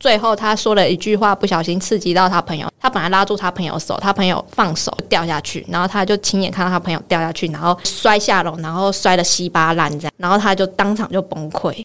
最后他说了一句话，不小心刺激到他朋友，他本来拉住他朋友手，他朋友放手掉下去，然后他就亲眼看到他朋友掉下去，然后摔下楼，然后摔得稀巴烂这样，然后他就当场就崩溃。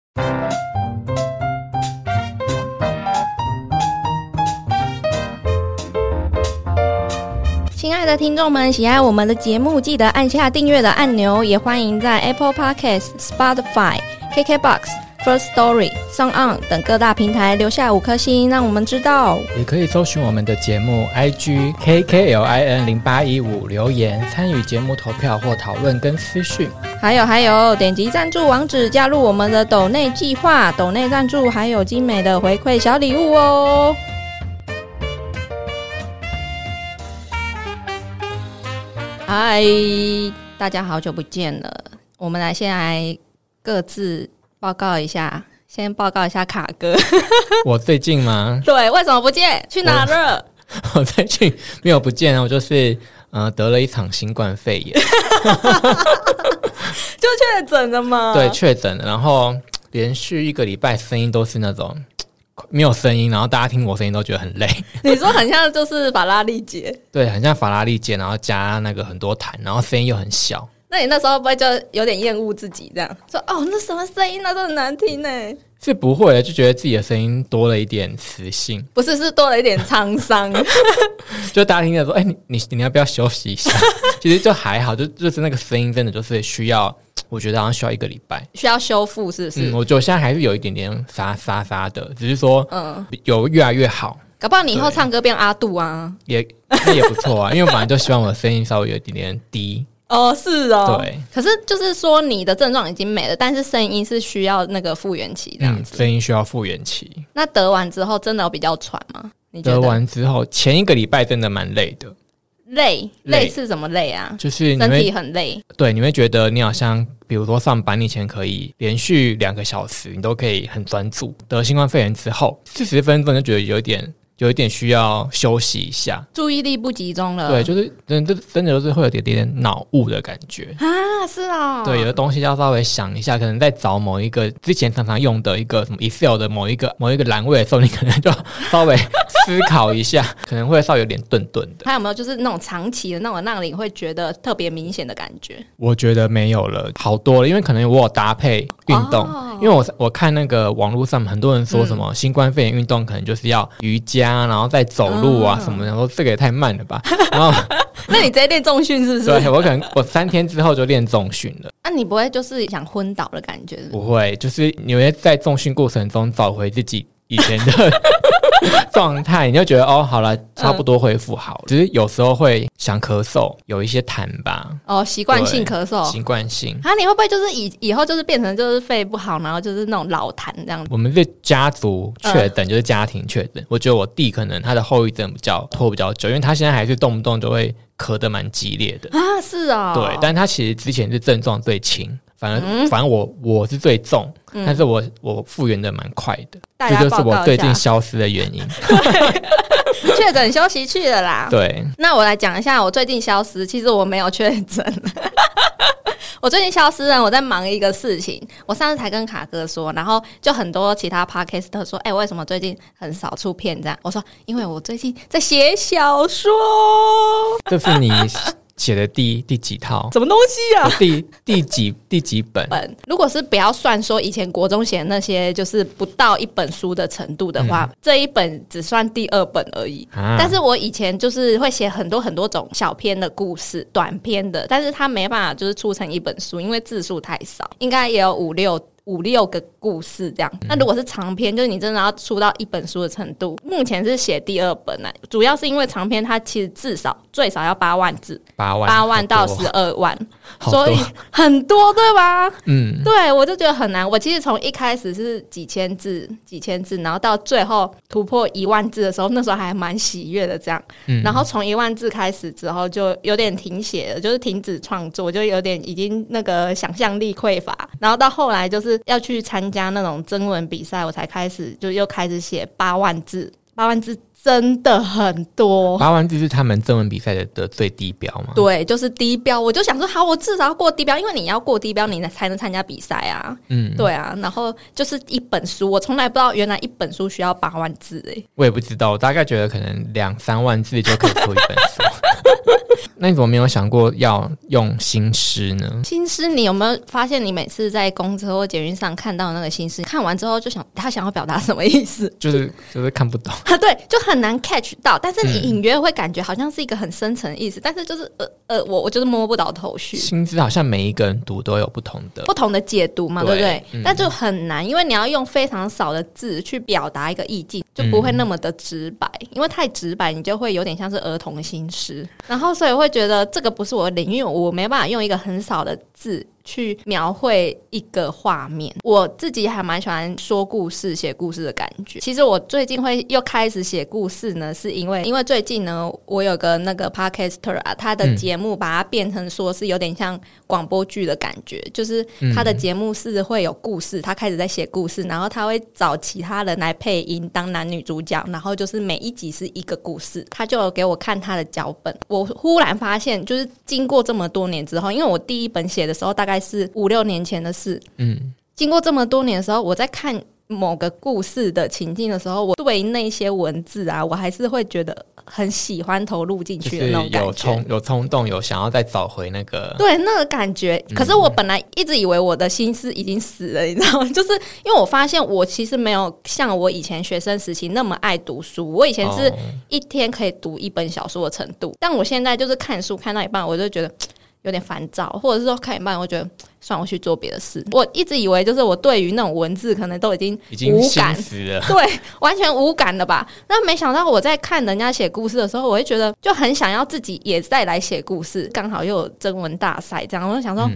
亲爱的听众们，喜爱我们的节目，记得按下订阅的按钮，也欢迎在 Apple Podcasts、Spotify、KKBox、First Story、Song On 等各大平台留下五颗星，让我们知道。也可以搜寻我们的节目 IG KKLIN 零八一五留言参与节目投票或讨论跟私讯。还有还有，点击赞助网址加入我们的抖内计划，抖内赞助还有精美的回馈小礼物哦。嗨，大家好久不见了。我们来先来各自报告一下，先报告一下卡哥。我最近吗？对，为什么不见？去哪了？我 最近没有不见啊，我就是呃得了一场新冠肺炎，就确诊了嘛？对，确诊了，然后连续一个礼拜声音都是那种没有声音，然后大家听我声音都觉得很累。你说很像就是法拉利姐，对，很像法拉利姐，然后加那个很多痰，然后声音又很小。那你那时候不会就有点厌恶自己这样说？哦，那什么声音那都很难听呢？是不会的，就觉得自己的声音多了一点磁性，不是，是多了一点沧桑。就大家听着说，哎、你你你要不要休息一下？其实就还好，就就是那个声音真的就是需要，我觉得好像需要一个礼拜。需要修复是不是？嗯，我觉得现在还是有一点点沙沙沙的，只是说嗯，有越来越好，搞不好你以后唱歌变阿杜啊？也那也不错啊。因为我本来就希望我的声音稍微有一点点低，哦，是哦，对。可是就是说你的症状已经没了，但是声音是需要那个复原期这样嗯，子。声音需要复原期。那得完之后真的有比较喘吗？你得得完之后，前一个礼拜真的蛮累的，累？累累是什么累啊？就是你身体很累，对，你会觉得你好像，比如说上班，你以前可以连续两个小时，你都可以很专注。得新冠肺炎之后，四十分钟就觉得有点，有一点需要休息一下。注意力不集中了。对，就是真的真的就是会有点点脑雾的感觉。啊，是哦，对，有的东西要稍微想一下，可能在找某一个之前常常用的一个什么 Excel 的某一个某一个栏位的时候，你可能就稍微思考一下，可能会稍微有点顿顿的。还有没有就是那种长期的那种让你会觉得特别明显的感觉？我觉得没有了，好多了，因为可能我有搭配运动，哦因为我我看那个网络上很多人说什么、新冠肺炎运动可能就是要瑜伽，然后再走路啊哦什么的，我说这个也太慢了吧。然后那你直接练重训是不是？对我可能我三天之后就练重训了，那、你不会就是想昏倒的感觉是不是？不会，就是你会在重训过程中找回自己以前的 状态，你就觉得哦，好了，差不多恢复好了。只是有时候会想咳嗽，有一些痰吧，哦，习惯性咳嗽。习惯性。啊，你会不会就是以以后就是变成就是肺不好，然后就是那种老痰这样子？我们是家族确诊，就是家庭确诊。我觉得我弟可能他的后遗症比较拖比较久，因为他现在还是动不动就会咳得蛮激烈的。啊，是哦，对，但他其实之前是症状最轻，反而、嗯反而我我是最重，但是我我复原的蛮快的，这就是我最近消失的原因。确诊休息去了啦。对，那我来讲一下我最近消失，其实我没有确诊。我最近消失了，我在忙一个事情。我上次才跟卡哥说，然后就很多其他 podcast 说：“哎、为什么最近很少出片？”这样我说：“因为我最近在写小说。这是你写的第第几套？什么东西啊？第第几第几本？本如果是不要算说以前国中写的那些，就是不到一本书的程度的话，这一本只算第二本而已。啊但是我以前就是会写很多很多种小篇的故事、短篇的，但是它没办法就是出成一本书，因为字数太少，应该也有五六。五六个故事这样，那如果是长篇，就是你真的要出到一本书的程度。目前是写第二本呢、主要是因为长篇它其实至少最少要八万字，八万八万到十二万，所以很多对吧？嗯，对，我就觉得很难。我其实从一开始是几千字、几千字，然后到最后突破一万字的时候，那时候还蛮喜悦的。这样，嗯然后从一万字开始之后，就有点停写了，就是停止创作，就有点已经那个想象力匮乏。然后到后来就是要去参加那种征文比赛，我才开始就又开始写八万字。八万字真的很多。八万字是他们征文比赛的的最低标吗？对，就是低标。我就想说，好，我至少要过低标，因为你要过低标，你才能参加比赛啊。嗯，对啊，然后就是一本书，我从来不知道原来一本书需要八万字诶。我也不知道，我大概觉得可能两三万字就可以出一本书。那你怎么没有想过要用新诗呢？新诗，你有没有发现，你每次在公车或捷运上看到那个新诗，看完之后就想他想要表达什么意思？就是就是看不懂 啊，对，就很难 catch 到。但是你隐约会感觉好像是一个很深层的意思，但是就是呃呃，我我就是摸不到头绪。薪资好像每一个人读都有不同的不同的解读嘛，对不对？但就很难，因为你要用非常少的字去表达一个意境，就不会那么的直白。因为太直白，你就会有点像是儿童心诗。然后所以会觉得这个不是我的领域，我没办法用一个很少的字。去描绘一个画面，我自己还蛮喜欢说故事、写故事的感觉。其实我最近会又开始写故事呢，是因为因为最近呢，我有个那个 podcaster 啊，他的节目把它变成说是有点像广播剧的感觉，就是他的节目是会有故事，他开始在写故事，然后他会找其他人来配音当男女主角，然后就是每一集是一个故事。他就给我看他的脚本，我忽然发现，就是经过这么多年之后，因为我第一本写的时候大概。还是五六年前的事。嗯，经过这么多年的时候，我在看某个故事的情境的时候，我对那些文字啊，我还是会觉得很喜欢投入进去的那种感觉。有冲，有冲动，有想要再找回那个对那个感觉。可是我本来一直以为我的心思已经死了，你知道吗？就是因为我发现我其实没有像我以前学生时期那么爱读书。我以前是一天可以读一本小说的程度，但我现在就是看书看到一半，我就觉得。有点烦躁，或者是说看一半，我觉得算我去做别的事。我一直以为就是我对于那种文字可能都已经已经无感了，对，完全无感了吧？那没想到我在看人家写故事的时候，我会觉得就很想要自己也再来写故事。刚好又有征文大赛这样，我就想说，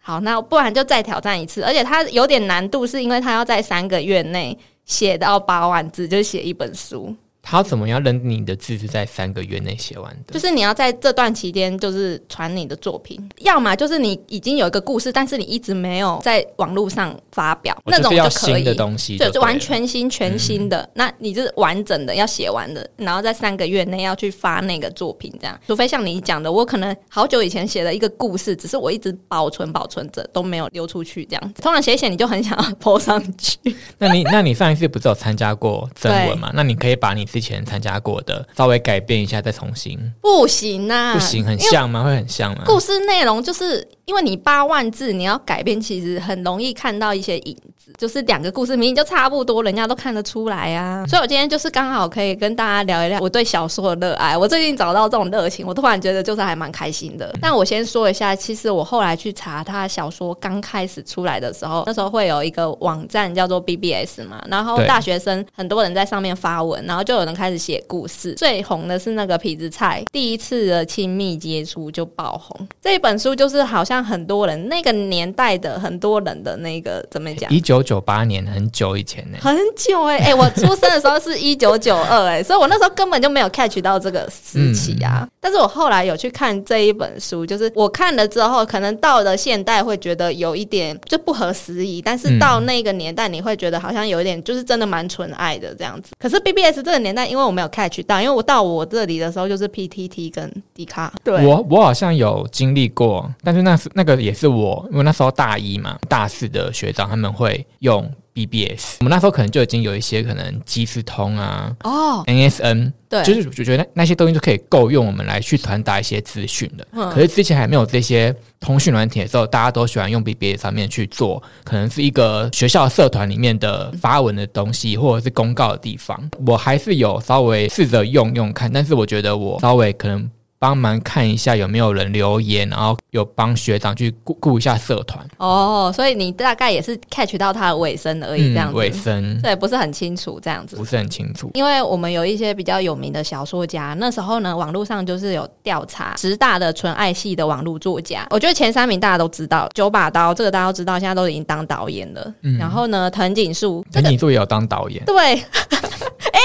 好，那不然就再挑战一次。而且它有点难度，是因为它要在三个月内写到八万字，就写一本书。他怎么样认定你的字是在三个月内写完的？就是你要在这段期间，就是传你的作品，要么就是你已经有一个故事，但是你一直没有在网络上发表，那种就可以的东西，就完全新、全新的。那你是完整的要写完的，然后在三个月内要去发那个作品，这样。除非像你讲的，我可能好久以前写了一个故事，只是我一直保存、保存着都没有流出去，这样子。通常写写你就很想要 泼上去。那你那你上一次不是有参加过征文吗？那你可以把你之前参加过的稍微改变一下，再重新不行啊？不行，很像吗？会很像吗？故事内容就是因为你八万字，你要改变，其实很容易看到一些影子。就是两个故事明明就差不多，人家都看得出来啊。所以我今天就是刚好可以跟大家聊一聊我对小说的热爱。我最近找到这种热情，我突然觉得就是还蛮开心的。但我先说一下，其实我后来去查他小说刚开始出来的时候，那时候会有一个网站叫做 BBS 嘛，然后大学生很多人在上面发文，然后就有人开始写故事。最红的是那个痞子菜，第一次的亲密接触就爆红。这一本书就是好像很多人那个年代的很多人的那个怎么讲？一九九八年，很久以前呢，很久哎哎，我出生的时候是 一九九二哎，所以我那时候根本就没有 catch 到这个时期啊。但是我后来有去看这一本书，就是我看了之后，可能到了现代会觉得有一点就不合时宜，但是到那个年代你会觉得好像有一点就是真的蛮纯爱的这样子。可是 BBS 这个年代，因为我没有 catch 到，因为我到我这里的时候就是 PTT 跟迪卡。对，我我好像有经历过，但是那是那个也是我，因为那时候大一嘛，大四的学长他们会用。BBS，我们那时候可能就已经有一些可能即时通啊，哦，NSN，对，就是就觉得那些东西就可以够用我们来去传达一些资讯的。可是之前还没有这些通讯软体的时候，大家都喜欢用 BBS 上面去做，可能是一个学校社团里面的发文的东西，或者是公告的地方。我还是有稍微试着用用看，但是我觉得我稍微可能。帮忙看一下有没有人留言，然后有帮学长去顾顾一下社团。哦，所以你大概也是 catch 到他的尾声而已，这样子。尾声，对，不是很清楚这样子。不是很清楚，因为我们有一些比较有名的小说家，那时候呢，网络上就是有调查十大的纯爱系的网络作家。我觉得前三名大家都知道，九把刀这个大家都知道，现在都已经当导演了。然后呢，藤井树，藤井树也有当导演。对，哎。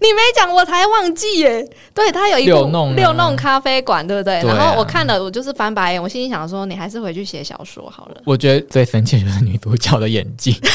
你没讲，我才忘记耶。对他有一部六弄咖啡馆，对不对？然后我看了，我就是翻白眼。我心里想说，你还是回去写小说好了。我觉得最生气就是女主角的演技。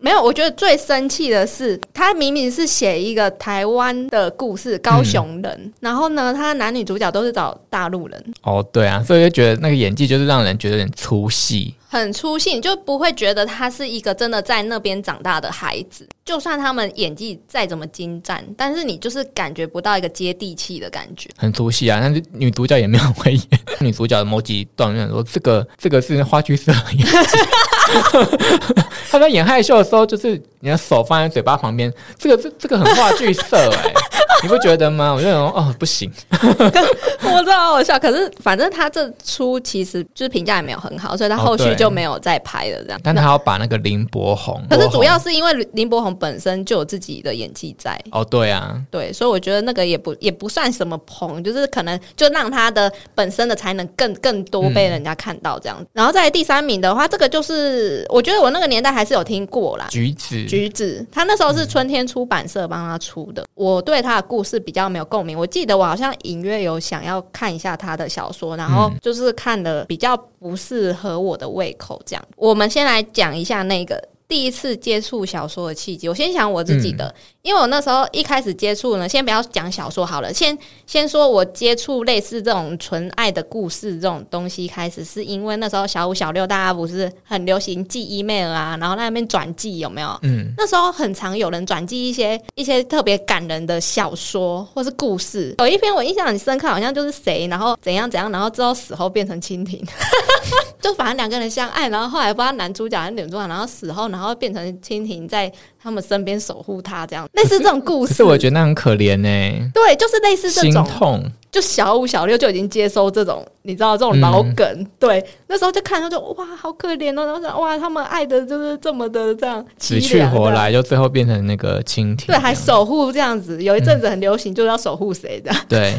没有，我觉得最生气的是，他明明是写一个台湾的故事，高雄人，然后呢，他男女主角都是找大陆人，哦，对啊，所以就觉得那个演技就是让人觉得有点粗细。很粗心，就不会觉得他是一个真的在那边长大的孩子。就算他们演技再怎么精湛，但是你就是感觉不到一个接地气的感觉。很粗细啊，但是女主角也没有很会演。女主角的某几段就想说，这个这个是话剧社演技。他在演害羞的时候，就是你的手放在嘴巴旁边，这个这这个很话剧色哎、你不觉得吗？我就想说哦，不行，我知道好好笑，可是反正他这出其实就是评价也没有很好，所以他后续哦对就没有再拍了这样。但他要把那个林柏宏，可是主要是因为林柏宏本身就有自己的演技在，哦，对啊，对，所以我觉得那个也不也不算什么捧，就是可能就让他的本身的才能更更多被人家看到这样。然后在第三名的话，这个就是我觉得我那个年代还是有听过啦。橘子，橘子，他那时候是春天出版社帮他出的。我对他的故事比较没有共鸣。我记得我好像隐约有想要看一下他的小说，然后就是看的比较不适合我的胃口。这样，我们先来讲一下那个第一次接触小说的契机。我先讲我自己的，因为我那时候一开始接触呢，先不要讲小说好了，先先说我接触类似这种纯爱的故事这种东西，开始是因为那时候小五小六大家不是很流行寄 email 啊，然后在那边转寄有没有？嗯，那时候很常有人转寄一些一些特别感人的小说或是故事，有一篇我印象很深刻，好像就是谁，然后怎样怎样，然后之后死后变成蜻蜓，就反正两个人相爱，然后后来不知道男主角还是女主角，然后死后然后变成蜻蜓在他们身边守护他，这样类似这种故事。可是我觉得那很可怜呢、对，就是类似这心种，痛。就小五小六就已经接收这种，你知道这种老梗。对，那时候就看到就哇，好可怜哦，然后想哇，他们爱的就是这么的这样死去活来，就最后变成那个蜻蜓。对，还守护这样子。有一阵子很流行，就是要守护谁的。对，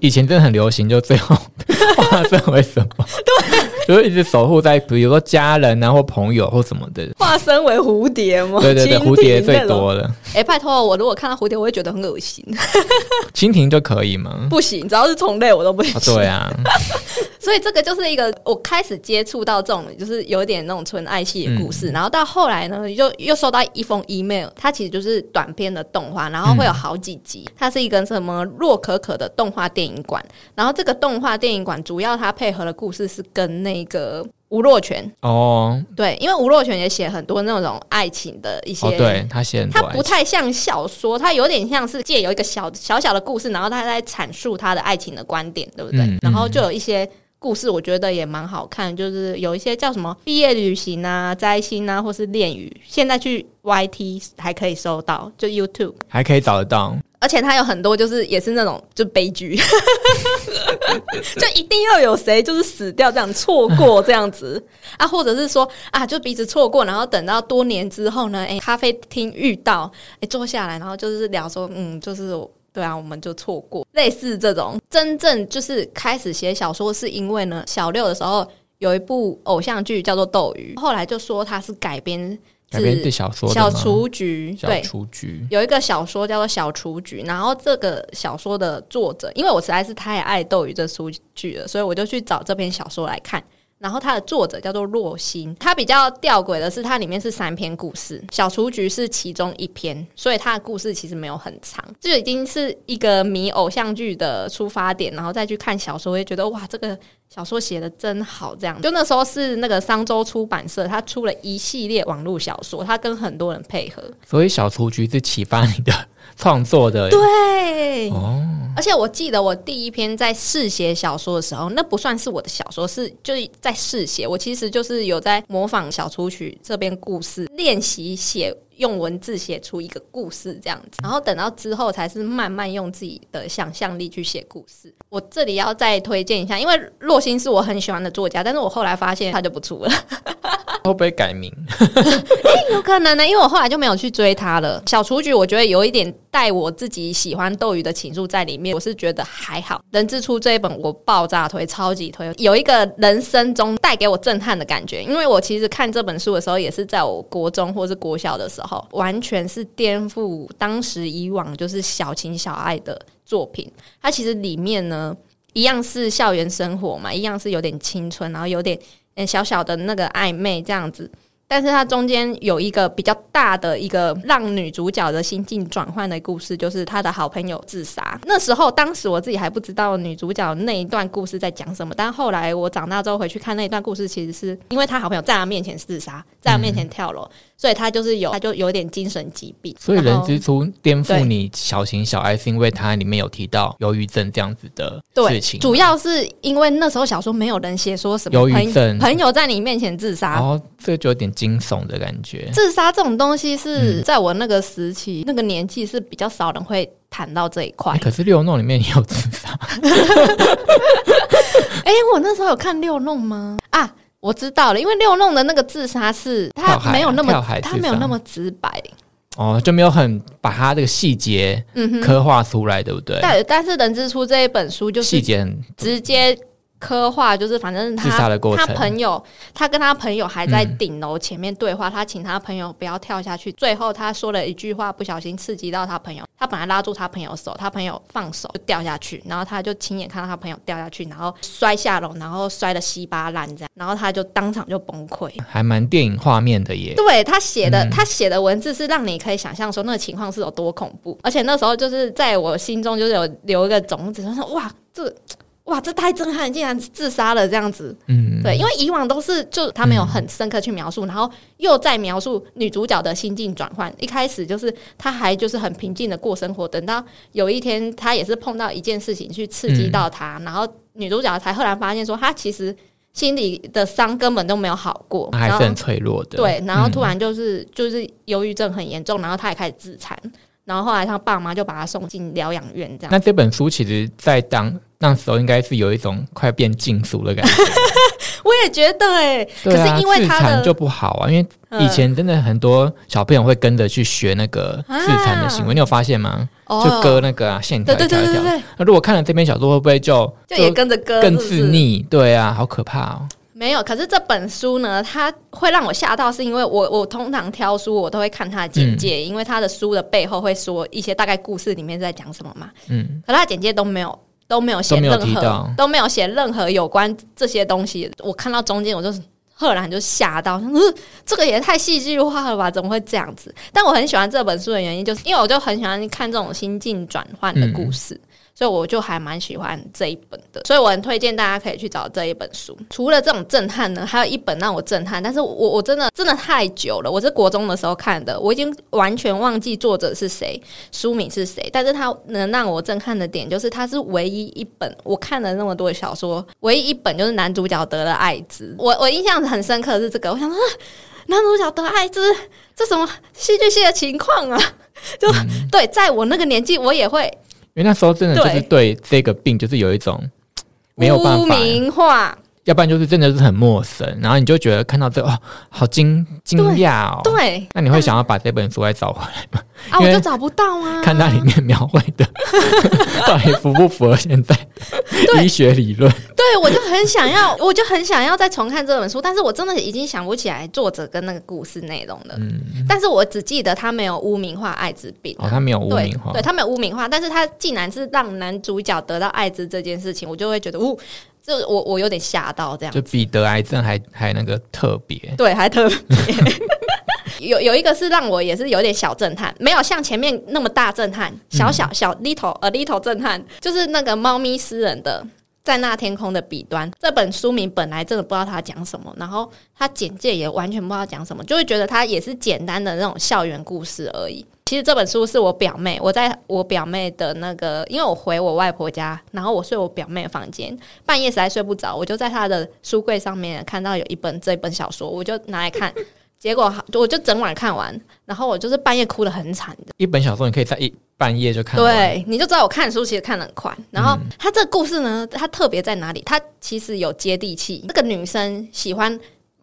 以前真的很流行，就最后 化身为什么？对，就是一直守护在，比如说家人啊，或朋友或什么的。化身为蝴蝶吗？对对对，蝴蝶最。多了，哎、拜托，我如果看到蝴蝶，我会觉得很恶心。蜻蜓就可以吗？不行，只要是虫类我都不行。啊，对啊，所以这个就是一个我开始接触到这种，就是有点那种纯爱系的故嗯事。然后到后来呢，就又收到一封 email，它其实就是短篇的动画，然后会有好几集。它是一个什么洛可可的动画电影馆，然后这个动画电影馆主要它配合的故事是跟那个吴若权，哦对，因为吴若权也写很多那种爱情的一些。哦，对他写很它不太像小说，他有点像是借有一个小小小的故事，然后他在阐述他的爱情的观点，对不对？嗯然后就有一些故事，我觉得也蛮好看，就是有一些叫什么毕业旅行啊、摘星啊，或是恋语，现在去 YT 还可以搜到，就 YouTube。还可以找得到。而且它有很多就是也是那种就悲剧，就一定要有谁就是死掉这样错过这样子。啊，或者是说啊就彼此错过，然后等到多年之后呢，哎、咖啡厅遇到，哎、坐下来，然后就是聊说，嗯，就是对啊，我们就错过，类似这种。真正就是开始写小说，是因为呢小六的时候有一部偶像剧叫做《斗鱼》，后来就说它是改编改编自对小说小雏菊，小对，雏菊，有一个小说叫做《小雏菊》，然后这个小说的作者，因为我实在是太爱《斗鱼》这书剧了，所以我就去找这篇小说来看。然后它的作者叫做若心，它比较吊诡的是，它里面是三篇故事，《小雏菊》是其中一篇，所以它的故事其实没有很长，这已经是一个迷偶像剧的出发点，然后再去看小说，会觉得哇，这个小说写的真好，这样。就那时候是那个商周出版社，他出了一系列网络小说，他跟很多人配合，所以小雏菊是启发你的创作的。对，哦，而且我记得我第一篇在试写小说的时候，那不算是我的小说，是就是在试写。我其实就是有在模仿小雏菊这边故事，练习写用文字写出一个故事这样子，然后等到之后才是慢慢用自己的想象力去写故事。我这里要再推荐一下，因为洛欣是我很喜欢的作家，但是我后来发现他就不出了。会不会改名？哎有可能呢，因为我后来就没有去追他了。小雏菊我觉得有一点带我自己喜欢斗鱼的情愫在里面，我是觉得还好。人之初这一本我爆炸推，超级推，有一个人生中带给我震撼的感觉。因为我其实看这本书的时候，也是在我国中或是国小的时候，完全是颠覆当时以往就是小情小爱的作品。它其实里面呢，一样是校园生活嘛，一样是有点青春，然后有点小小的那个暧昧这样子。但是它中间有一个比较大的一个让女主角的心境转换的故事，就是她的好朋友自杀。那时候，当时我自己还不知道女主角那一段故事在讲什么，但后来我长大之后回去看那一段故事，其实是因为她好朋友在她面前自杀，在她面前跳楼，所以他就是有，他就有点精神疾病。所以人之初颠覆你小情小爱，是因为它里面有提到忧郁症这样子的事情。主要是因为那时候小说没有人写说什么忧郁症朋友在你面前自杀，哦，这就有点惊悚的感觉。自杀这种东西是在我那个时期、那个年纪是比较少人会谈到这一块。可是六弄里面也有自杀。哎，我那时候有看六弄吗？啊，我知道了，因为六弄的那个自杀是他没有那么他没有那么直白。哦，就没有很把他这个细节刻画出来，对不对？但但是《人之初》这一本书就是细节很直接。刻画就是，反正他他朋友，他跟他朋友还在顶楼前面对话，他请他朋友不要跳下去。最后他说了一句话，不小心刺激到他朋友，他本来拉住他朋友手，他朋友放手就掉下去，然后他就亲眼看到他朋友掉下去，然后摔下楼，然后摔的稀巴烂这样，然后他就当场就崩溃，还蛮电影画面的耶。对他写的，他写的文字是让你可以想象说那个情况是有多恐怖，而且那时候就是在我心中就是有留一个种子，说哇这。哇，这太震撼！竟然自杀了这样子，嗯，对，因为以往都是就他没有很深刻去描述，然后又在描述女主角的心境转换。一开始就是她还就是很平静的过生活，等到有一天她也是碰到一件事情去刺激到她，然后女主角才赫然发现说，她其实心里的伤根本都没有好过，还是很脆弱的。对，然后突然就是就是忧郁症很严重，然后她也开始自残。然后后来他爸妈就把他送进疗养院，这样。那这本书其实，在当那时候，应该是有一种快变禁书的感觉。我也觉得，哎，可是因为他的就不好啊，因为以前真的很多小朋友会跟着去学那个自残的行为，你有发现吗？就割那个啊线条一条一条。那如果看了这篇小说，会不会就就也跟着割，更自逆？对啊，好可怕哦。没有，可是这本书呢，它会让我吓到，是因为我我通常挑书，我都会看它的简介，因为它的书的背后会说一些大概故事里面在讲什么嘛。嗯，可它简介都没有都没有写任何都没有写任何有关这些东西。我看到中间，我就赫然就吓到，嗯，这个也太戏剧化了吧？怎么会这样子？但我很喜欢这本书的原因，就是因为我就很喜欢看这种心境转换的故事。所以我就还蛮喜欢这一本的，所以我很推荐大家可以去找这一本书。除了这种震撼呢，还有一本让我震撼，但是我我真的真的太久了，我是国中的时候看的，我已经完全忘记作者是谁，书名是谁。但是它能让我震撼的点，就是它是唯一一本我看了那么多的小说，唯一一本就是男主角得了艾滋。我我印象很深刻的是这个，我想说 男主角得艾滋，这什么戏剧性的情况啊？就对，在我那个年纪，我也会。因为那时候真的就是对。这个病，就是有一种没有办法，要不然就是真的是很陌生，然后你就觉得看到这哦，好惊惊讶哦，对，那你会想要把这本书再找回来吗？啊，我就找不到啊！看它里面描绘的，到底符不符合现在医学理论？对，我就很想要，我就很想要再重看这本书，但是我真的已经想不起来作者跟那个故事内容了。嗯，但是我只记得他没有污名化艾滋病，哦，他没有污名化，对他没有污名化，但是他竟然是让男主角得到艾滋这件事情，我就会觉得，呜，这我我有点吓到，这样就比得癌症还还那个特别，对，还特别。有有一个是让我也是有点小震撼，没有像前面那么大震撼，小小小 little a little 震撼，就是那个猫咪诗人的在那天空的彼端这本书名本来真的不知道他讲什么，然后他简介也完全不知道讲什么，就会觉得他也是简单的那种校园故事而已。其实这本书是我表妹，我在我表妹的那个，因为我回我外婆家，然后我睡我表妹的房间，半夜实在睡不着，我就在她的书柜上面看到有一本这本小说，我就拿来看。结果我就整晚看完，然后我就是半夜哭的很惨的。一本小说你可以在一半夜就看完，对，你就知道我看书其实看的很快。然后他这个故事呢，它特别在哪里？它其实有接地气。这个女生喜欢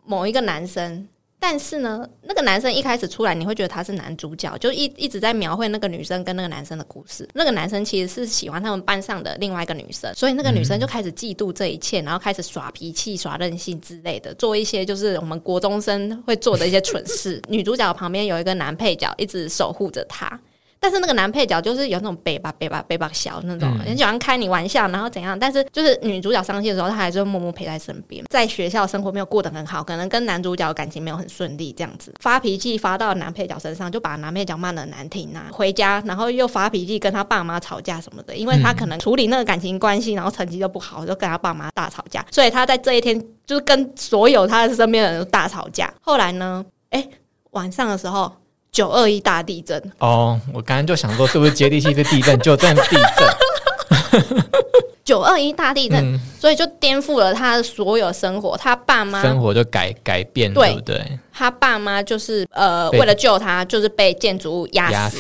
某一个男生。但是呢，那个男生一开始出来，你会觉得他是男主角，就一一直在描绘那个女生跟那个男生的故事。那个男生其实是喜欢他们班上的另外一个女生，所以那个女生就开始嫉妒这一切，然后开始耍脾气、耍任性之类的，做一些就是我们国中生会做的一些蠢事。女主角旁边有一个男配角一直守护着她。但是那个男配角就是有那种北吧北吧北吧小那种，很喜欢开你玩笑，然后怎样？但是就是女主角伤心的时候，他还是会默默陪在身边。在学校生活没有过得很好，可能跟男主角感情没有很顺利，这样子发脾气发到男配角身上，就把男配角骂的难听啊。回家然后又发脾气跟他爸妈吵架什么的，因为他可能处理那个感情关系，然后成绩就不好，就跟他爸妈大吵架。所以他在这一天就是跟所有他的身边的人都大吵架。后来呢，哎，晚上的时候。九二一大地震哦，我刚刚就想说，是不是接地气是地震，就震地震。九二一大地震，所以就颠覆了他的所有生活，他爸妈生活就改改变，对不对？他爸妈就是呃，为了救他，就是被建筑物压死。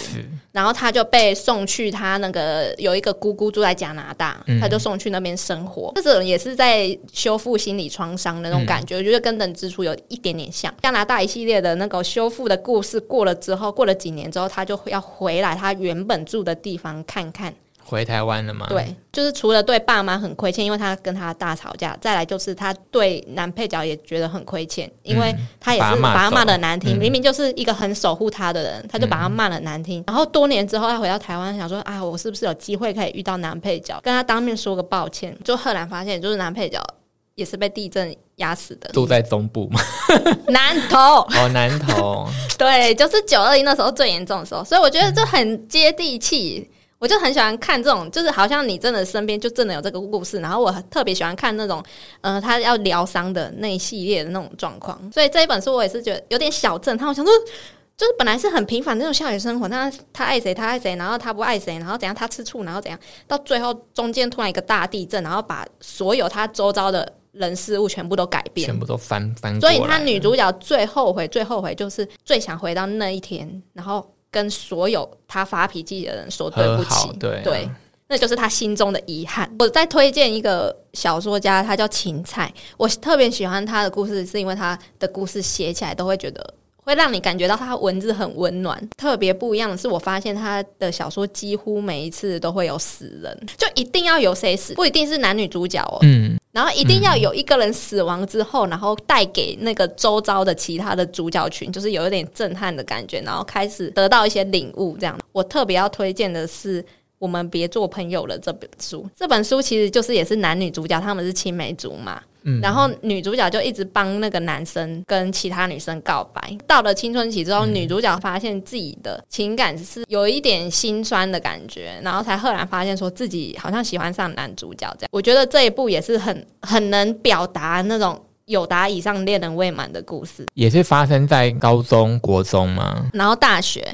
然后他就被送去他那个有一个姑姑住在加拿大，他就送去那边生活。这种也是在修复心理创伤的那种感觉，我觉得跟冷之初有一点点像。加拿大一系列的那个修复的故事过了之后，过了几年之后，他就要回来他原本住的地方看看。回台湾了吗？对，就是除了对爸妈很亏欠，因为他跟他大吵架，再来就是他对男配角也觉得很亏欠，因为他也是把他骂的难听，明明就是一个很守护他的人，他就把他骂的难听。然后多年之后，他回到台湾，想说啊，我是不是有机会可以遇到男配角，跟他当面说个抱歉？就赫然发现，就是男配角也是被地震压死的，住在中部嘛，南投 哦，南投，对，就是九二一那时候最严重的时候，所以我觉得这很接地气。我就很喜欢看这种，就是好像你真的身边就真的有这个故事，然后我特别喜欢看那种，呃，他要疗伤的那一系列的那种状况。所以这一本书我也是觉得有点小震撼。我想说，就是本来是很平凡那种校园生活，那他爱谁他爱谁，然后他不爱谁，然后怎样他吃醋，然后怎样，到最后中间突然一个大地震，然后把所有他周遭的人事物全部都改变，全部都翻翻。所以他女主角最后悔、最后悔，就是最想回到那一天，然后。跟所有他发脾气的人说对不起，对，那就是他心中的遗憾。我再推荐一个小说家，他叫芹菜。我特别喜欢他的故事，是因为他的故事写起来都会觉得会让你感觉到他文字很温暖。特别不一样的是，我发现他的小说几乎每一次都会有死人，就一定要有谁死，不一定是男女主角哦。嗯。然后一定要有一个人死亡之后，然后带给那个周遭的其他的主角群，就是有一点震撼的感觉，然后开始得到一些领悟。这样，我特别要推荐的是。我们别做朋友了这本书，这本书其实就是也是男女主角他们是青梅竹马，嗯，然后女主角就一直帮那个男生跟其他女生告白。到了青春期之后，女主角发现自己的情感是有一点心酸的感觉，然后才赫然发现说自己好像喜欢上男主角这样。我觉得这一部也是很很能表达那种有达以上恋人未满的故事，也是发生在高中国中吗？然后大学。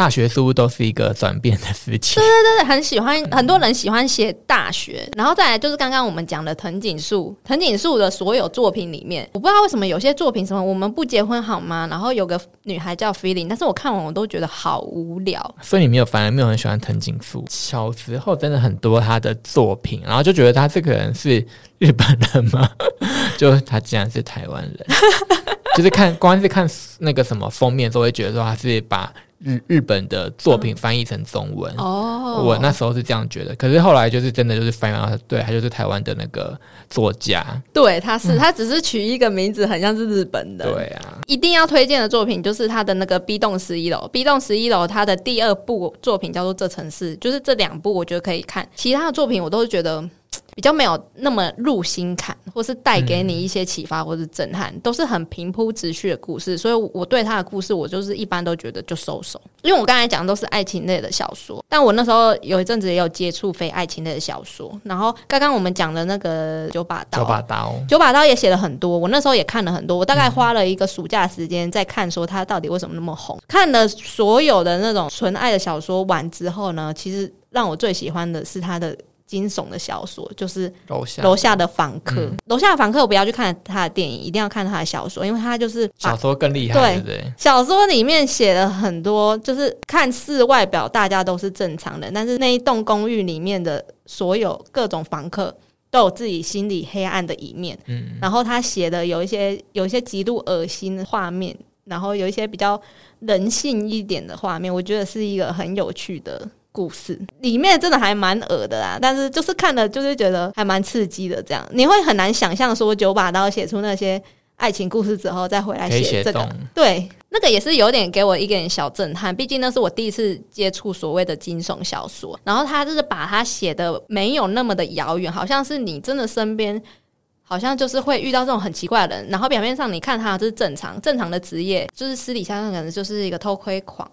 大学似乎都是一个转变的事情？对对对，很喜欢，很多人喜欢写大学，然后再来就是刚刚我们讲的藤井树，藤井树的所有作品里面，我不知道为什么有些作品什么我们不结婚好吗？然后有个女孩叫 Feeling，但是我看完我都觉得好无聊。所以你没有，反而没有很喜欢藤井树。小时候真的很多他的作品，然后就觉得他这个人是日本人吗？就他竟然是台湾人，就是看光是看那个什么封面都会觉得说他是把。日日本的作品翻译成中文。哦，我那时候是这样觉得，可是后来就是真的就是翻译到对，他就是台湾的那个作家，对，他是他只是取一个名字，很像是日本的，对啊。一定要推荐的作品就是他的那个《B 栋十一楼》，《B 栋十一楼》他的第二部作品叫做《这城市》，就是这两部我觉得可以看，其他的作品我都是觉得。比较没有那么入心坎，或是带给你一些启发或是震撼，都是很平铺直叙的故事。所以我对他的故事，我就是一般都觉得就收手。因为我刚才讲都是爱情类的小说，但我那时候有一阵子也有接触非爱情类的小说。然后刚刚我们讲的那个九把刀，九把刀，九把刀也写了很多。我那时候也看了很多，我大概花了一个暑假时间在看，说他到底为什么那么红。看了所有的那种纯爱的小说完之后呢，其实让我最喜欢的是他的。惊悚的小说就是楼下楼下的房客，楼下的房客，我不要去看他的电影，一定要看他的小说，因为他就是小说更厉害，对对？小说里面写了很多，就是看似外表大家都是正常的，但是那一栋公寓里面的所有各种房客都有自己心里黑暗的一面。嗯，然后他写的有一些有一些极度恶心的画面，然后有一些比较人性一点的画面，我觉得是一个很有趣的。故事里面真的还蛮恶的啦，但是就是看了就是觉得还蛮刺激的。这样你会很难想象说九把刀写出那些爱情故事之后再回来写这个，对，那个也是有点给我一点小震撼，毕竟那是我第一次接触所谓的惊悚小说。然后他就是把它写的没有那么的遥远，好像是你真的身边，好像就是会遇到这种很奇怪的人。然后表面上你看他就是正常正常的职业，就是私底下可能就是一个偷窥狂。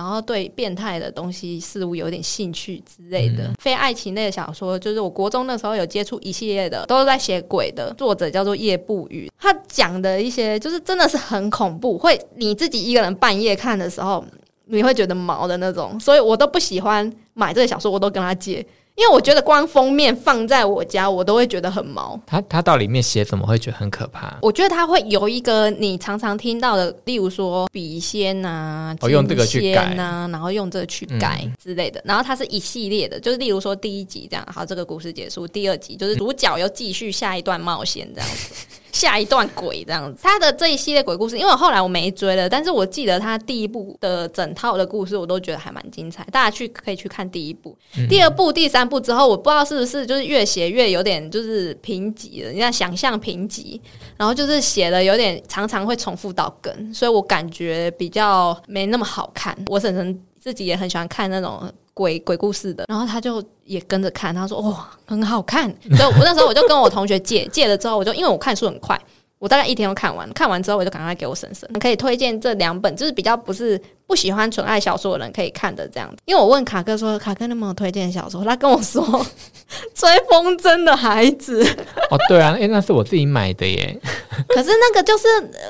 然后对变态的东西事物有点兴趣之类的，非爱情类的小说，就是我国中那时候有接触一系列的，都是在写鬼的，作者叫做叶不语，他讲的一些就是真的是很恐怖，会你自己一个人半夜看的时候，你会觉得毛的那种，所以我都不喜欢买这个小说，我都跟他借。因为我觉得光封面放在我家，我都会觉得很毛。他他到里面写怎么会觉得很可怕？我觉得他会有一个你常常听到的，例如说笔仙呐，用这个去改呐，然后用这个去改之类的。然后它是一系列的，就是例如说第一集这样，好，这个故事结束；第二集就是主角又继续下一段冒险这样子。下一段鬼这样子，他的这一系列鬼故事，因为我后来我没追了，但是我记得他第一部的整套的故事，我都觉得还蛮精彩。大家去可以去看第一部、第二部、第三部之后，我不知道是不是就是越写越有点就是贫瘠了，你看想象贫瘠，然后就是写的有点常常会重复到梗，所以我感觉比较没那么好看。我婶婶自己也很喜欢看那种。鬼鬼故事的，然后他就也跟着看，他说哇很好看，所以我那时候我就跟我同学借借了之后，我就因为我看书很快，我大概一天都看完，看完之后我就赶快给我婶婶，可以推荐这两本，就是比较不是。不喜欢纯爱小说的人可以看的这样子，因为我问卡哥说，卡哥能不能推荐小说？他跟我说《追风筝的孩子》。哦，对啊，哎，那是我自己买的耶。可是那个就是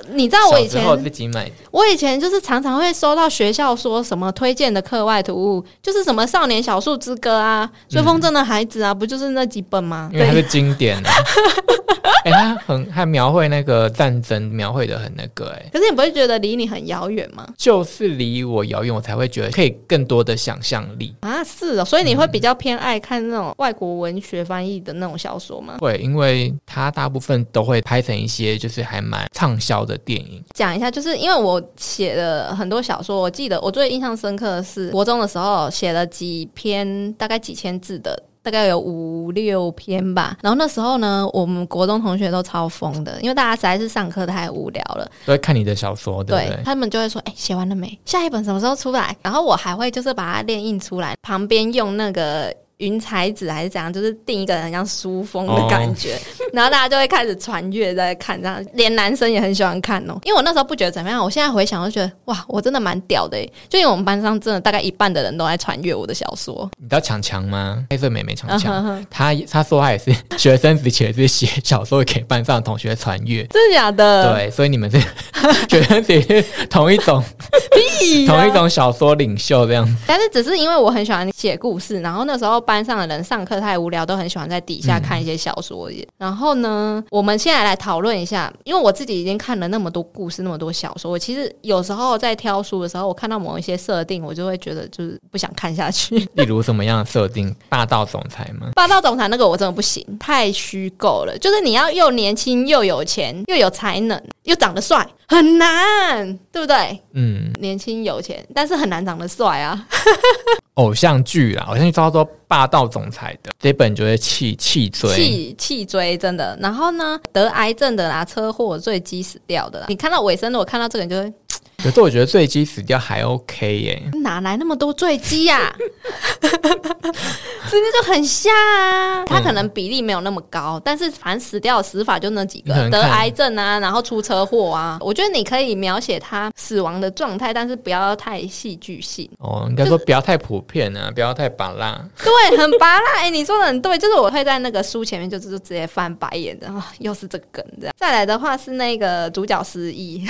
你知道，我以前自己买的，我以前就是常常会收到学校说什么推荐的课外读物，就是什么《少年小树之歌》啊，《追风筝的孩子》啊，不就是那几本吗？因为它是经典啊。哎，他很还描绘那个战争，描绘的很那个哎。可是你不会觉得离你很遥远吗？就是离。离我遥远，我才会觉得可以更多的想象力啊！是哦，所以你会比较偏爱看那种外国文学翻译的那种小说吗？会，因为它大部分都会拍成一些就是还蛮畅销的电影。讲一下，就是因为我写了很多小说，我记得我最印象深刻的是国中的时候写了几篇，大概几千字的。大概有五六篇吧，然后那时候呢，我们国中同学都超疯的，因为大家实在是上课太无聊了，都会看你的小说，对，他们就会说：“哎，写完了没？下一本什么时候出来？”然后我还会就是把它练印出来，旁边用那个。云彩纸还是怎样，就是定一个很像书封的感觉，然后大家就会开始传阅在看，这样连男生也很喜欢看哦。因为我那时候不觉得怎么样，我现在回想，我就觉得哇，我真的蛮屌的就因为我们班上真的大概一半的人都在传阅我的小说。你知道强强吗？黑色妹妹强强，他他说他也是学生时期也是写小说给班上的同学传阅，真的假的？对，所以你们是 学生时期同一种，同一种小说领袖这样。但是只是因为我很喜欢写故事，然后那时候。班上的人上课太无聊，都很喜欢在底下看一些小说。然后呢，我们现在来讨论一下，因为我自己已经看了那么多故事，那么多小说。我其实有时候在挑书的时候，我看到某一些设定，我就会觉得就是不想看下去。例如什么样的设定？霸道总裁吗？霸道总裁那个我真的不行，太虚构了。就是你要又年轻又有钱又有才能又长得帅，很难，对不对？嗯，年轻有钱，但是很难长得帅啊。偶像剧啦，偶像剧叫做霸道总裁的这本就会气气追，气气追真的。然后呢，得癌症的啦，车祸坠机死掉的啦。你看到尾声的，我看到这个人就会。可是我觉得坠机死掉还 OK 耶，哪来那么多坠机呀？真的就很像啊，他可能比例没有那么高，但是反正死掉死法就那几个，得癌症啊，然后出车祸啊。我觉得你可以描写他死亡的状态，但是不要太戏剧性。哦，应该说不要太普遍啊，不要太拔辣。对，很拔辣。哎，你说的很对，就是我会在那个书前面就是直接翻白眼的，又是这个梗这样。再来的话是那个主角失忆。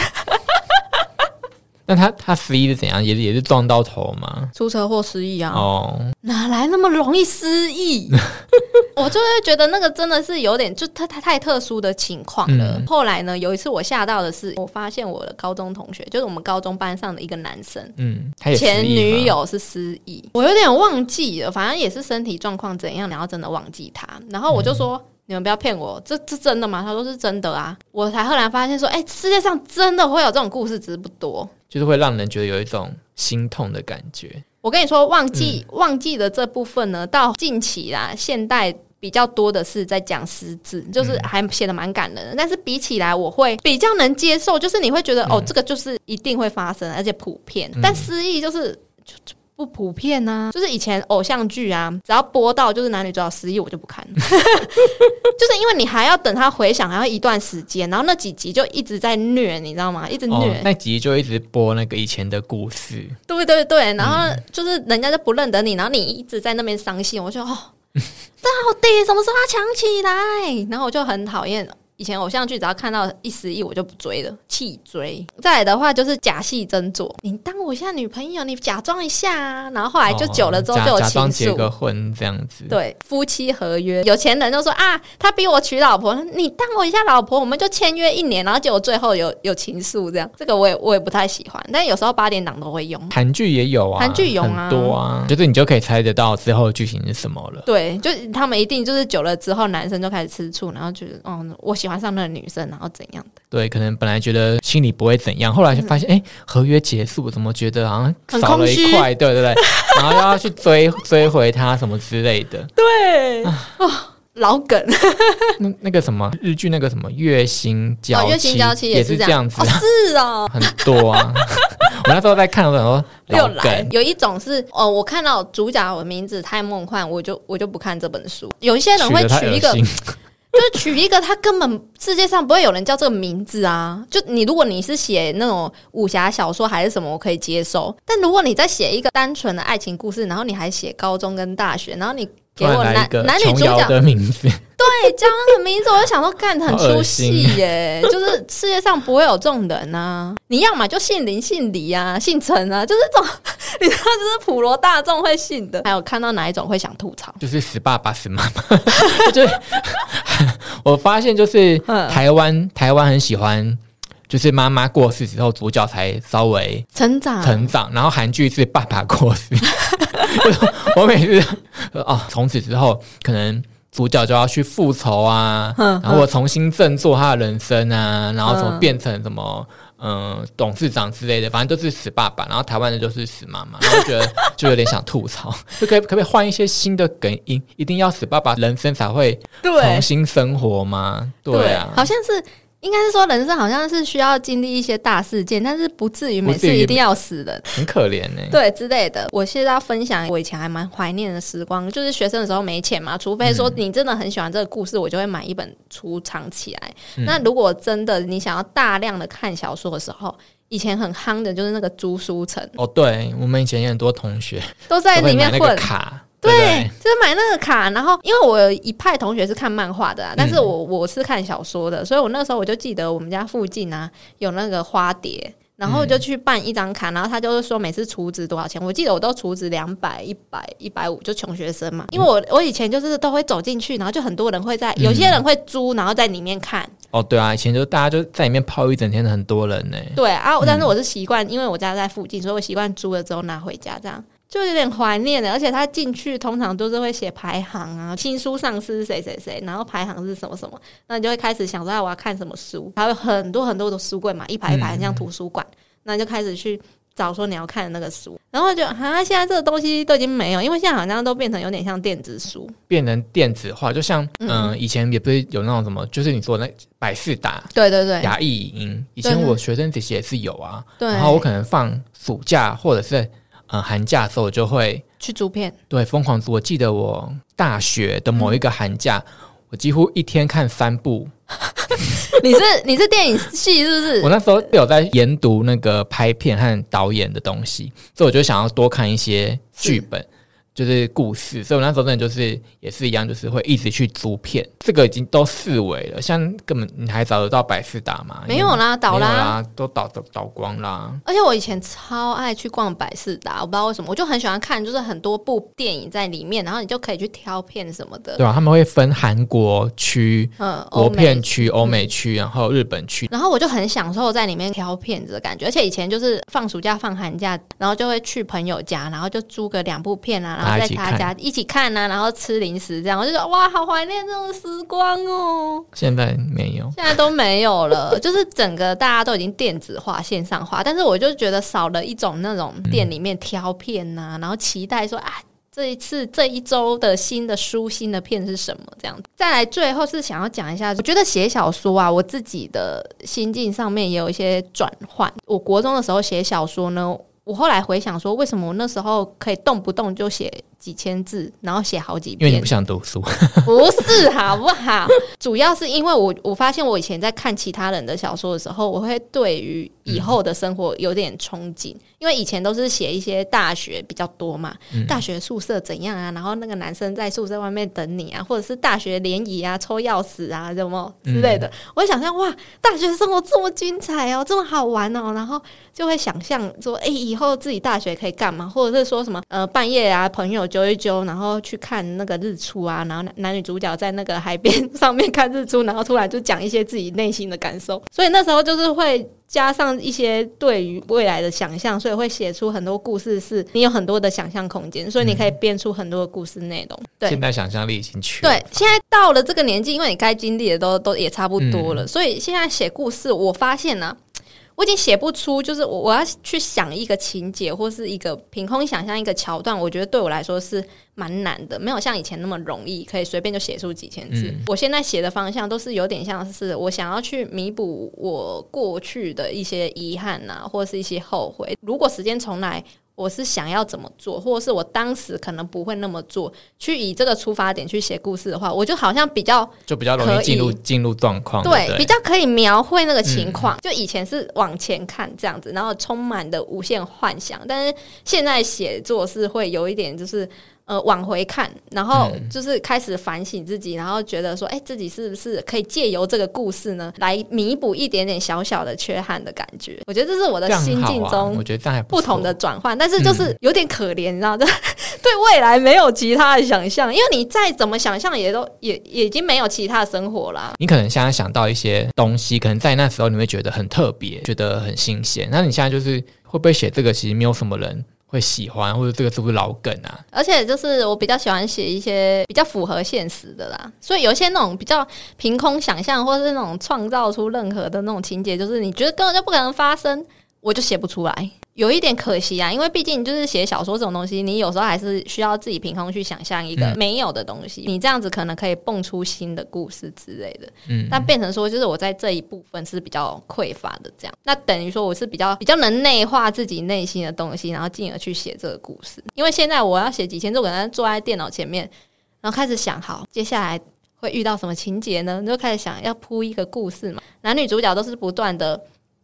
那他他失忆是怎样？也也是撞到头吗？出车祸失忆啊！哦，哪来那么容易失忆？我就会觉得那个真的是有点，就他他太特殊的情况了。后来呢，有一次我吓到的是，我发现我的高中同学，就是我们高中班上的一个男生，嗯，前女友是失忆，我有点忘记了，反正也是身体状况怎样，然后真的忘记他。然后我就说。你们不要骗我，这这真的吗？他说是真的啊！我才后来发现说，哎，世界上真的会有这种故事，只是不多，就是会让人觉得有一种心痛的感觉。我跟你说，忘记忘记的这部分呢，到近期啦，现代比较多的是在讲失智，就是还写的蛮感人的。但是比起来，我会比较能接受，就是你会觉得、哦，这个就是一定会发生，而且普遍。但失忆就是就就不普遍呐、就是以前偶像剧啊，只要播到就是男女主角失忆，我就不看了，就是因为你还要等他回想，还要一段时间，然后那几集就一直在虐，你知道吗？一直哦虐，，那集就一直播那个以前的故事，对对对，然后就是人家就不认得你，然后你一直在那边伤心，我就哦，到底什么时候他强起来？然后我就很讨厌。以前偶像剧只要看到一失忆，我就不追了，弃追。再来的话就是假戏真做，你当我一下女朋友，你假装一下啊。然后后来就久了之后就有情装结个，婚这样子。对，夫妻合约，有钱人就说啊，他逼我娶老婆，你当我一下老婆，我们就签约一年，然后结果最后有有情愫这样，这个我也我也不太喜欢，但有时候八点档都会用。韩剧也有啊，韩剧有啊很多啊，就是你就可以猜得到之后剧情是什么了。对，就是他们一定就是久了之后，男生就开始吃醋，然后觉得，嗯，我喜欢上那个女生，然后怎样的，对，可能本来觉得心里不会怎样，后来就发现，哎、合约结束，怎么觉得好像少了一块？对对对，然后又要去追追回他什么之类的。对，哦，老梗，那那个什么日剧，那个什么月薪娇哦，月薪娇妻也是这样子哦，，是哦。很多啊。我那时候在看，我想说又来有一种是哦，我看到主角的名字太梦幻，我就我就不看这本书。有一些人会取一个恶心。就是取一个他根本世界上不会有人叫这个名字啊！就你如果你是写那种武侠小说还是什么，我可以接受。但如果你在写一个单纯的爱情故事，然后你还写高中跟大学，然后你给我男男女主角的名字，对叫那个名字，我就想说干很出戏心耶！就是世界上不会有这种人啊！你要嘛就姓林、姓李啊、姓陈啊，就是这种 你知道，就是普罗大众会信的。还有看到哪一种会想吐槽？就是死爸爸死妈妈，就是我发现就是嗯台湾台湾很喜欢。就是妈妈过世之后，主角才稍微成长，成长，然后韩剧是爸爸过世，就是 我每次哦，从此之后可能主角就要去复仇啊，嗯然后我重新振作他的人生啊，然后怎么嗯变成什么嗯、呃董事长之类的，反正都是死爸爸，然后台湾的就是死妈妈，然后觉得就有点想吐槽，就可以可不可以换一些新的梗音？一定要死爸爸人生才会重新生活吗？对啊，好像是。应该是说，人生好像是需要经历一些大事件，但是不至于每次一定要死人，很可怜呢、对之类的。我现在要分享我以前还蛮怀念的时光，就是学生的时候没钱嘛，除非说你真的很喜欢这个故事，我就会买一本书藏起来。那如果真的你想要大量的看小说的时候，以前很夯的就是那个租书城，哦，对我们以前有很多同学都在里面混。卡，对对？对，就是买那个卡，然后因为我有一派同学是看漫画的、啊，但是我我是看小说的，所以我那时候我就记得我们家附近啊有那个花蝶，然后就去办一张卡，然后他就是说每次储值多少钱，我记得我都储值两百、一百、一百五，就穷学生嘛。因为我我以前就是都会走进去，然后就很多人会在，有些人会租，然后在里面看，哦，对啊，以前就大家就在里面泡一整天的很多人呢。对啊，但是我是习惯，因为我家在附近，所以我习惯租了之后拿回家，这样就有点怀念的。而且他进去通常都是会写排行啊，新书上市是谁谁谁，然后排行是什么什么，那你就会开始想说啊我要看什么书，还有很多很多的书柜嘛，一排一排很像图书馆，那你就开始去。找说你要看的那个书，然后就啊，现在这个东西都已经没有，因为现在好像都变成有点像电子书。变成电子化，就像嗯、以前也不是有那种什么，就是你说的那百事达、对对对，雅艺影音，以前我学生时期也是有啊。对，然后我可能放暑假或者是呃寒假的时候，我就会去租片，对疯狂租。我记得我大学的某一个寒假，我几乎一天看三部。你是你是电影系是不是？我那时候有在研读那个拍片和导演的东西，所以我就想要多看一些剧本。就是故事，所以我那时候真的就是也是一样，就是会一直去租片，这个已经都四维了，像根本你还找得到百事达吗？没有啦，倒啦。啦，都倒倒倒光啦。而且我以前超爱去逛百事达，我不知道为什么，我就很喜欢看，就是很多部电影在里面，然后你就可以去挑片什么的。对啊，他们会分韩国区、嗯，国片区、欧美区，然后日本区。然后我就很享受在里面挑片子的感觉，而且以前就是放暑假、放寒假，然后就会去朋友家，然后就租个两部片啊，然后在他家一起看啊，然后吃零食这样，我就说哇，好怀念这种时光哦。现在没有，现在都没有了，就是整个大家都已经电子化、线上化，但是我就觉得少了一种那种店里面挑片呐、然后期待说啊。这一次这一周的新的书、新的片是什么？这样再来，最后是想要讲一下，我觉得写小说啊，我自己的心境上面也有一些转换。我国中的时候写小说呢，我后来回想说，为什么我那时候可以动不动就写？几千字，然后写好几遍，因为你不想读书，不是好不好？主要是因为我我发现我以前在看其他人的小说的时候，我会对于以后的生活有点憧憬，因为以前都是写一些大学比较多嘛，大学宿舍怎样啊，然后那个男生在宿舍外面等你啊，或者是大学联谊啊、抽钥匙啊什么之类的，我想象哇，大学生活这么精彩哦，这么好玩哦，然后就会想象说，哎，以后自己大学可以干嘛，或者是说什么呃，半夜啊，朋友。揪一揪，然后去看那个日出啊，然后男女主角在那个海边 上面看日出，然后突然就讲一些自己内心的感受，所以那时候就是会加上一些对于未来的想象，所以会写出很多故事，是你有很多的想象空间，所以你可以编出很多的故事内容。对，现在想象力已经去对，现在到了这个年纪，因为你该经历的都都也差不多了，所以现在写故事，我发现呢。我已经写不出，就是我我要去想一个情节或是一个凭空想象一个桥段，我觉得对我来说是蛮难的，没有像以前那么容易，可以随便就写出几千字。我现在写的方向都是有点像是我想要去弥补我过去的一些遗憾呐，或者是一些后悔。如果时间重来。我是想要怎么做，或者是我当时可能不会那么做，去以这个出发点去写故事的话，我就好像比较就比较容易进入进入状况，对，比较可以描绘那个情况。就以前是往前看这样子，然后充满的无限幻想，但是现在写作是会有一点就是。呃，往回看，然后就是开始反省自己，然后觉得说，哎，自己是不是可以借由这个故事呢，来弥补一点点小小的缺憾的感觉？我觉得这是我的心境中，我觉得不同的转换，但是就是有点可怜，你知道的，对未来没有其他的想象，因为你再怎么想象，也都也已经没有其他的生活啦。你可能现在想到一些东西，可能在那时候你会觉得很特别，觉得很新鲜。那你现在就是会不会写这个？其实没有什么人。会喜欢，或者这个是不是老梗啊？而且就是我比较喜欢写一些比较符合现实的啦，所以有一些那种比较凭空想象，或者是那种创造出任何的那种情节，就是你觉得根本就不可能发生，我就写不出来。有一点可惜啊，因为毕竟就是写小说这种东西，你有时候还是需要自己凭空去想象一个没有的东西。你这样子可能可以蹦出新的故事之类的。嗯，但变成说，就是我在这一部分是比较匮乏的，这样。那等于说我是比较比较能内化自己内心的东西，然后进而去写这个故事。因为现在我要写几千字，我可能坐在电脑前面，然后开始想，好，接下来会遇到什么情节呢？你就开始想要铺一个故事嘛。男女主角都是不断的。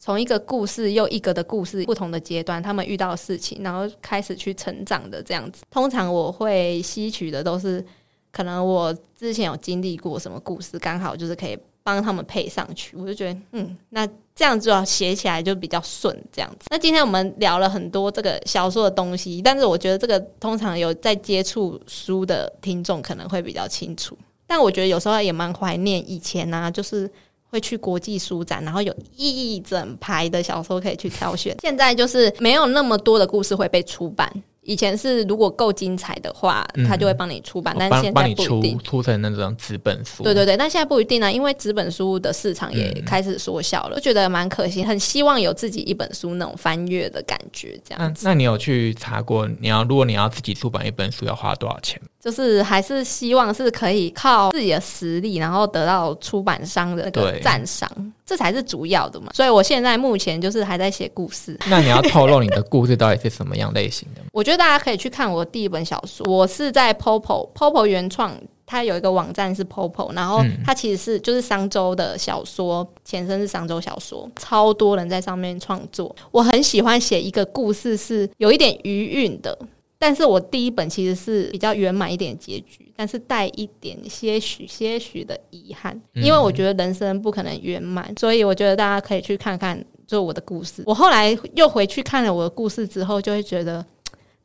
从一个故事又一个的故事，不同的阶段，他们遇到的事情，然后开始去成长的这样子。通常我会吸取的都是，可能我之前有经历过什么故事，刚好就是可以帮他们配上去。我就觉得，嗯，那这样子写起来就比较顺，这样子。那今天我们聊了很多这个小说的东西，但是我觉得这个通常有在接触书的听众可能会比较清楚。但我觉得有时候也蛮怀念以前啊，就是。会去国际书展，然后有一整排的小说可以去挑选。现在就是没有那么多的故事会被出版。以前是如果够精彩的话，他就会帮你出版，但现在不一定出成那种纸本书。对对对，但现在不一定啊，因为纸本书的市场也开始缩小了，就觉得蛮可惜。很希望有自己一本书那种翻阅的感觉，这样。那那你有去查过？你要如果你要自己出版一本书，要花多少钱？就是还是希望是可以靠自己的实力，然后得到出版商的那个赞赏，这才是主要的嘛。所以我现在目前就是还在写故事。那你要透露你的故事到底是什么样类型的？我觉得大家可以去看我第一本小说，我是在 Popo Popo 原创，它有一个网站是 Popo，然后它其实是就是商周的小说前身是商周小说，超多人在上面创作。我很喜欢写一个故事是有一点余韵的。但是我第一本其实是比较圆满一点结局，但是带一点些许些许的遗憾，因为我觉得人生不可能圆满，所以我觉得大家可以去看看，就我的故事。我后来又回去看了我的故事之后，就会觉得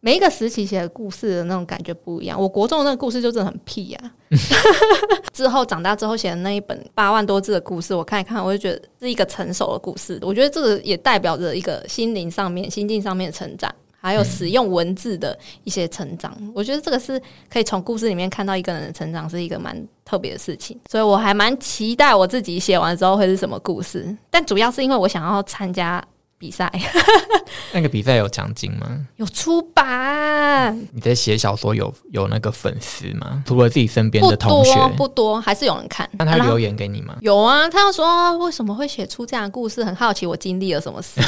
每一个时期写的故事的那种感觉不一样。我国中的那个故事就真的很屁呀，之后长大之后写的那一本八万多字的故事，我看一看，我就觉得是一个成熟的故事。我觉得这个也代表着一个心灵上面、心境上面的成长。还有使用文字的一些成长，我觉得这个是可以从故事里面看到一个人的成长，是一个蛮特别的事情。所以我还蛮期待我自己写完之后会是什么故事。但主要是因为我想要参加比赛，那个比赛有奖金吗？有出版，你在写小说有有那个粉丝吗？除了自己身边的同学，多不多，还是有人看。那他留言给你吗？有啊，他要说为什么会写出这样的故事，很好奇我经历了什么事，你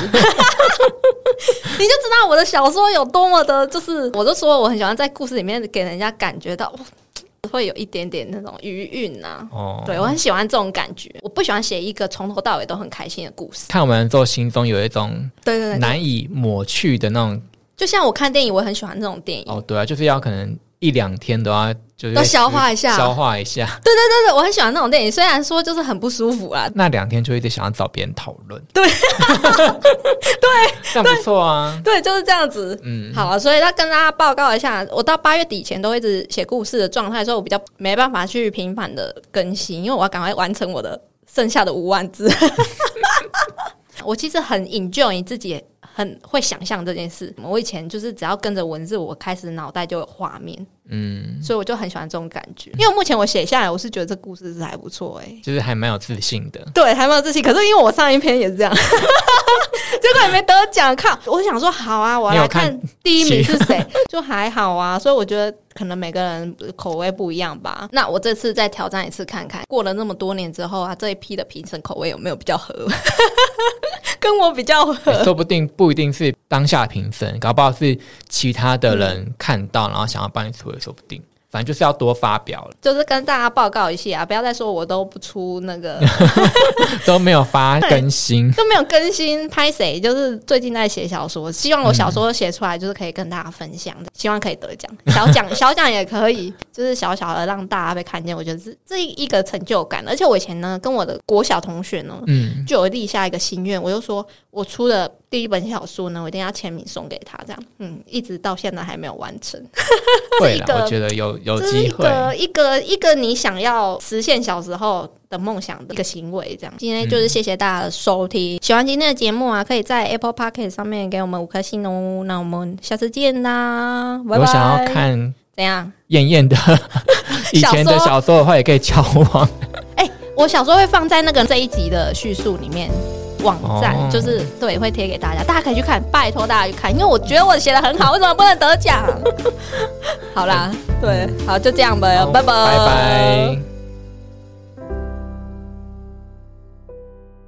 就知道我的小说有多么的，就是我就说我很喜欢在故事里面给人家感觉到。哇会有一点点那种余韵呐，哦，对我很喜欢这种感觉。我不喜欢写一个从头到尾都很开心的故事。看完之后心中有一种对对对，难以抹去的那种。就像我看电影，我很喜欢这种电影。哦，对啊，就是要可能一两天都要就是都消化一下消化一下。对对对对，我很喜欢那种电影，虽然说就是很不舒服啊。那两天就一直想要找别人讨论。对 对，这样不错啊。对，就是这样子。嗯，好啊，所以要跟大家报告一下，我到八月底前都一直写故事的状态，所以我比较没办法去频繁的更新，因为我要赶快完成我的剩下的五万字。我其实很 enjoy 自己，很会想象这件事。我以前就是只要跟着文字，我开始脑袋就有画面，嗯，所以我就很喜欢这种感觉。因为目前我写下来，我是觉得这故事是还不错哎、就是还蛮有自信的。对，还蛮有自信。可是因为我上一篇也是这样，结果也没得奖。看，我想说好啊，我要来看第一名是谁，就还好啊。所以我觉得可能每个人口味不一样吧。那我这次再挑战一次看看，过了那么多年之后啊，这一批的评审口味有没有比较合，跟我比较合？说不定不一定是当下评审，搞不好是其他的人看到，然后想要帮你出也说不定。反正就是要多发表了，就是跟大家报告一下，不要再说我都不出那个 都没有发更新。都没有更新。拍谁？就是最近在写小说，希望我小说写出来就是可以跟大家分享的，希望可以得奖，小奖小奖也可以，就是小小的让大家被看见。我觉得是这一个成就感。而且我以前呢，跟我的国小同学呢，嗯，就有立下一个心愿，我就说我出了第一本小说呢，我一定要签名送给他，这样，嗯，一直到现在还没有完成。会啦，一个我觉得有有机会。个一个一个你想要实现小时候的梦想的一个行为，这样。今天就是谢谢大家的收听，喜欢今天的节目啊，可以在 Apple p o c k e t 上面给我们五颗星哦。那我们下次见啦，拜拜。我想要看怎样？艳艳的以前的小说的话，也可以敲我。哎、我小时候会放在那个这一集的叙述里面。网站、哦就是对，会贴给大家，大家可以去看，拜托大家去看，因为我觉得我写的很好，为什么不能得奖？好啦，对，好，就这样吧，好拜拜，拜拜。